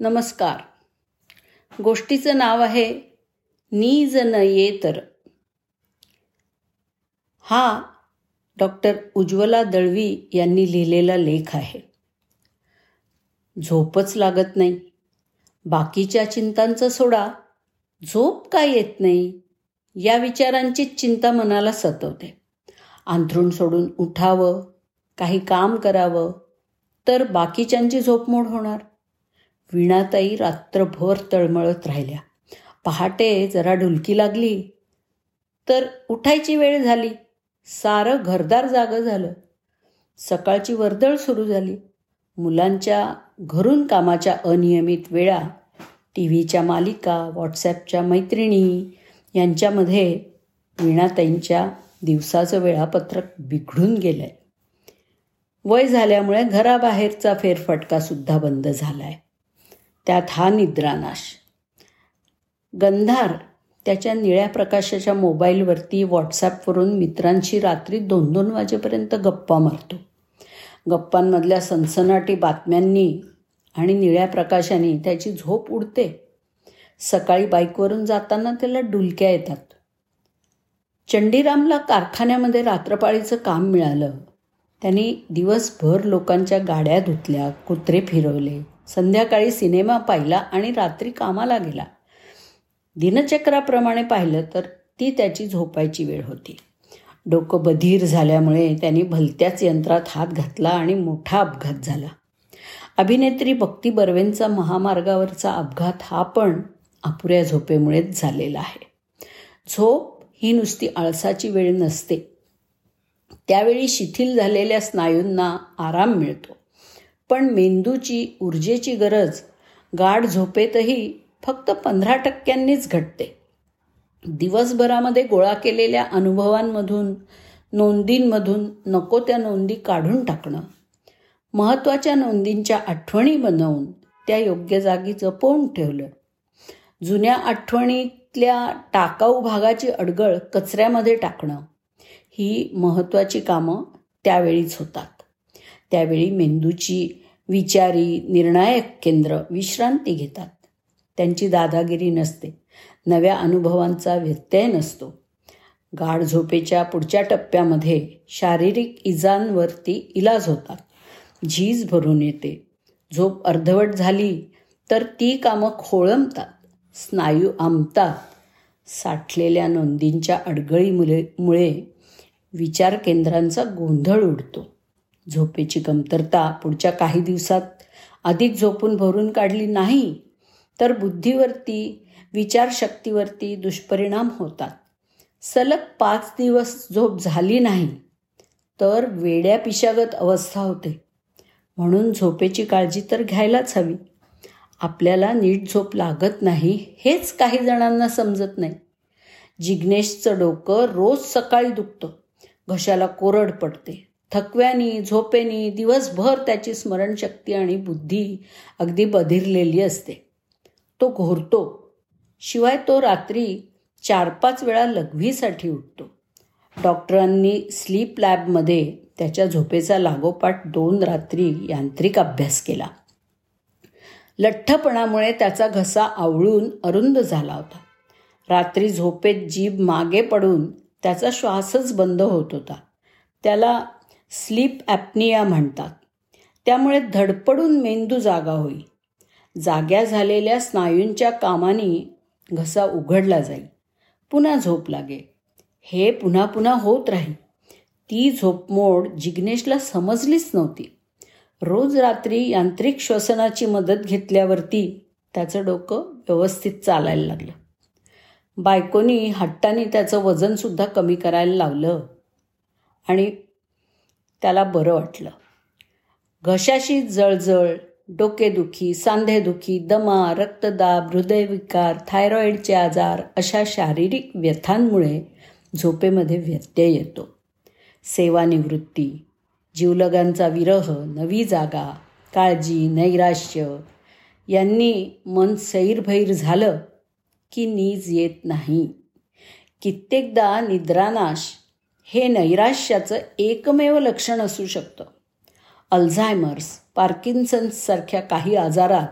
नमस्कार. गोष्टीचं नाव आहे नीज न ये तर. हा डॉक्टर उज्ज्वला दळवी यांनी लिहिलेला लेख आहे. झोपच लागत नाही. बाकीच्या चिंतांचा सोडा. झोप काय येत नाही? या विचारांचीच चिंता मनाला सतवते. अंथरूण सोडून उठावं काही काम करावं तर बाकीच्यांची झोपमोड होणार. वीणाताई रात्रभर तळमळत राहिल्या. पहाटे जरा ढुलकी लागली. तर उठायची वेळ झाली. सारं घरदार जागं झालं. सकाळची वर्दळ सुरू झाली. मुलांच्या घरून कामाच्या अनियमित वेळा टी व्हीच्या मालिका व्हॉट्सॲपच्या मैत्रिणी यांच्यामध्ये वीणाताईंच्या दिवसाचं वेळापत्रक बिघडून गेलं आहे वय झाल्यामुळे घराबाहेरचा फेरफटकासुद्धा बंद झाला आहे त्यात हा निद्रानाश. गंधार त्याच्या निळ्या प्रकाशाच्या मोबाईलवरती व्हॉट्सॲपवरून मित्रांशी रात्री दोन दोन वाजेपर्यंत गप्पा मारतो. गप्पांमधल्या सनसनाटी बातम्यांनी आणि निळ्या प्रकाशाने त्याची झोप उडते. सकाळी बाईकवरून जाताना त्याला डुलक्या येतात. चंडीरामला कारखान्यामध्ये रात्रपाळीचं काम मिळालं. त्यांनी दिवसभर लोकांच्या गाड्या धुतल्या कुत्रे फिरवले संध्याकाळी सिनेमा पाहिला आणि रात्री कामाला गेला. दिनचक्राप्रमाणे पाहिलं तर ती त्याची झोपायची वेळ होती. डोकं बधीर झाल्यामुळे त्यांनी भलत्याच यंत्रात हात घातला आणि मोठा अपघात झाला. अभिनेत्री भक्ती बर्वेंचा महामार्गावरचा अपघात हा पण अपुऱ्या झोपेमुळेच झालेला आहे. झोप ही नुसती आळसाची वेळ नसते. त्यावेळी शिथिल झालेल्या स्नायूंना आराम मिळतो. पण मेंदूची ऊर्जेची गरज गाढ झोपेतही फक्त पंधरा टक्क्यांनीच घटते. दिवसभरामध्ये गोळा केलेल्या अनुभवांमधून नोंदींमधून नको त्या नोंदी काढून टाकणं. महत्त्वाच्या नोंदींच्या आठवणी बनवून त्या योग्य जागी जपवून ठेवलं. जुन्या आठवणीतल्या टाकाऊ भागाची अडगळ कचऱ्यामध्ये टाकणं. ही महत्त्वाची कामं त्यावेळीच होतात. त्यावेळी मेंदूची विचारी निर्णायक केंद्र विश्रांती घेतात. त्यांची दादागिरी नसते. नव्या अनुभवांचा व्यत्यय नसतो. गाढ झोपेच्या पुढच्या टप्प्यामध्ये शारीरिक इजांवरती इलाज होतात. झीज भरून येते. झोप अर्धवट झाली तर ती कामं खोळंबतात. स्नायू आमतात साठलेल्या नोंदींच्या अडगळीमुळे मुळे विचार केंद्रांचा गोंधळ उडतो. झोपेची कमतरता पुढच्या काही दिवसात अधिक झोपून भरून काढली नाही तर बुद्धीवरती विचारशक्तीवरती दुष्परिणाम होतात. सलग पाच दिवस झोप झाली नाही तर वेड्या पिशागत अवस्था होते. म्हणून झोपेची काळजी तर घ्यायलाच हवी. आपल्याला नीट झोप लागत नाही हेच काही जणांना समजत नाही. जिग्नेशचं डोकं रोज सकाळी दुखतं घशाला कोरड पडते. थकव्यानी झोपेनी दिवसभर त्याची स्मरणशक्ती आणि बुद्धी अगदी बधिरलेली असते. तो घोरतो. शिवाय तो रात्री चार पाच वेळा लघवीसाठी उठतो. डॉक्टरांनी स्लीप लॅबमध्ये त्याच्या झोपेचा लागोपाठ दोन रात्री यांत्रिक अभ्यास केला. लठ्ठपणामुळे त्याचा घसा आवळून अरुंद झाला होता. रात्री झोपेत जीभ मागे पडून त्याचा श्वासच बंद होत होता. त्याला स्लीप ॲपनिया म्हणतात. त्यामुळे धडपडून मेंदू जागा होई जाग्या झालेल्या स्नायूंच्या कामाने घसा उघडला जाईल. पुन्हा झोप लागे हे पुन्हा पुन्हा होत राहील. ती झोपमोड जिग्नेशला समजलीच नव्हती. रोज रात्री यांत्रिक श्वसनाची मदत घेतल्यावरती त्याचं डोकं व्यवस्थित चालायला लागलं. बायकोनी हट्टाने त्याचं वजनसुद्धा कमी करायला लावलं. आणि त्याला बरं वाटलं. घशाशी जळजळ डोकेदुखी सांधेदुखी दमा रक्तदाब हृदयविकार थायरॉईडचे आजार अशा शारीरिक व्यथांमुळे झोपेमध्ये व्यत्यय येतो. सेवानिवृत्ती जीवलगांचा विरह नवी जागा काळजी नैराश्य यांनी मन सैरभैर झालं की नीज येत नाही. कित्येकदा निद्रानाश हे नैराश्याचं एकमेव लक्षण असू शकतं. अल्झायमर्स पार्किन्सन्ससारख्या काही आजारात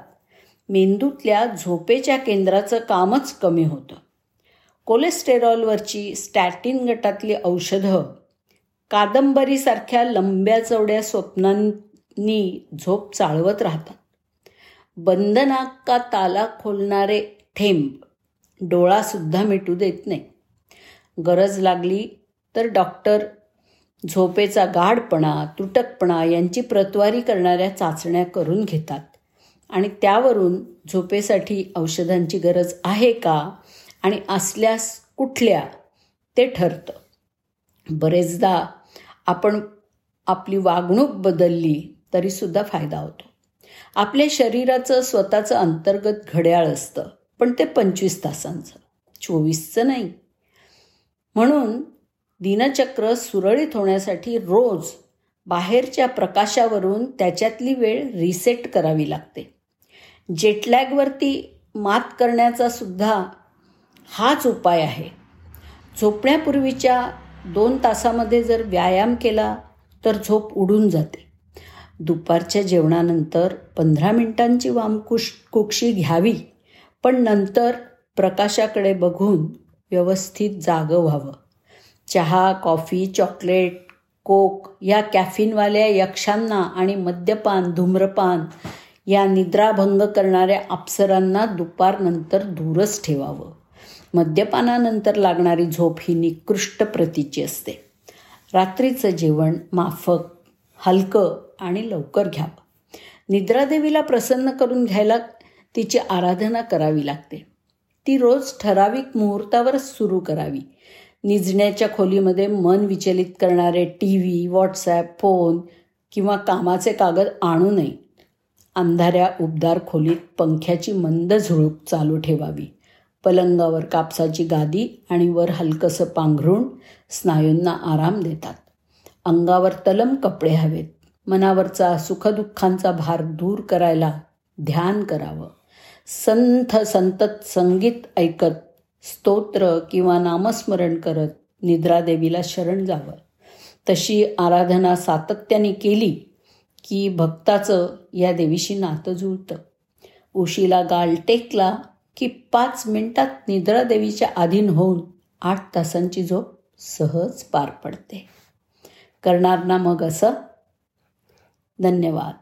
मेंदूतल्या झोपेच्या केंद्राचं कामच कमी होतं. कोलेस्टेरॉलवरची स्टॅटिन गटातली औषधं कादंबरीसारख्या लंब्या चवड्या स्वप्नांनी झोप चाळवत राहतात. बंधनाका ताला खोलणारे थेंब डोळासुद्धा मिटू देत नाही. गरज लागली तर डॉक्टर झोपेचा गाढपणा तुटकपणा यांची प्रतवारी करणाऱ्या चाचण्या करून घेतात. आणि त्यावरून झोपेसाठी औषधांची गरज आहे का? आणि असल्यास कुठल्या? ते ठरतं. बरेचदा आपण आपली वागणूक बदलली तरीसुद्धा फायदा होतो. आपल्या शरीराचं स्वतःचं अंतर्गत घड्याळ असतं पण ते पंचवीस तासांचं चोवीसचं नाही. म्हणून दिनचक्र सुरळीत होण्यासाठी रोज बाहेरच्या प्रकाशावरून त्याच्यातली वेळ रिसेट करावी लागते. जेटलॅगवरती मात करण्याचा सुद्धा हाच उपाय आहे. झोपण्यापूर्वीच्या दोन तासामध्ये जर व्यायाम केला तर झोप उडून जाते. दुपारच्या जेवणानंतर पंधरा मिनिटांची वामकुश कुक्षी घ्यावी पण नंतर प्रकाशाकडे बघून व्यवस्थित जागं व्हावं. चहा कॉफी चॉकलेट कोक या कॅफिनवाल्या यक्षांना आणि मद्यपान धूम्रपान या निद्राभंग करणाऱ्या अप्सरांना दुपारनंतर दूरच ठेवावं. मद्यपानानंतर लागणारी झोप ही निकृष्ट प्रतीची असते. रात्रीचं जेवण माफक हलकं आणि लवकर घ्यावं निद्रादेवीला प्रसन्न करून घ्यायला तिची आराधना करावी लागते. ती रोज ठराविक मुहूर्तावरच सुरू करावी. निजण्याच्या खोलीमध्ये मन विचलित करणारे टी व्ही व्हॉट्सॲप फोन किंवा कामाचे कागद आणू नये. अंधाऱ्या उबदार खोलीत पंख्याची मंद झुळूक चालू ठेवावी. पलंगावर कापसाची गादी आणि वर हलकंसं पांघरून स्नायूंना आराम देतात. अंगावर तलम कपडे हवेत. मनावरचा सुखदुःखांचा भार दूर करायला ध्यान करावं. संथ संतत संगीत ऐकत स्तोत्र किंवा नामस्मरण करत निद्रादेवीला शरण जावं. तशी आराधना सातत्याने केली की भक्ताचं या देवीशी नातं जुळतं. उशीला गाल टेकला की पाच मिनिटात निद्रादेवीच्या अधीन होऊन आठ तासांची झोप सहज पार पडते. करणार ना मग असं? धन्यवाद.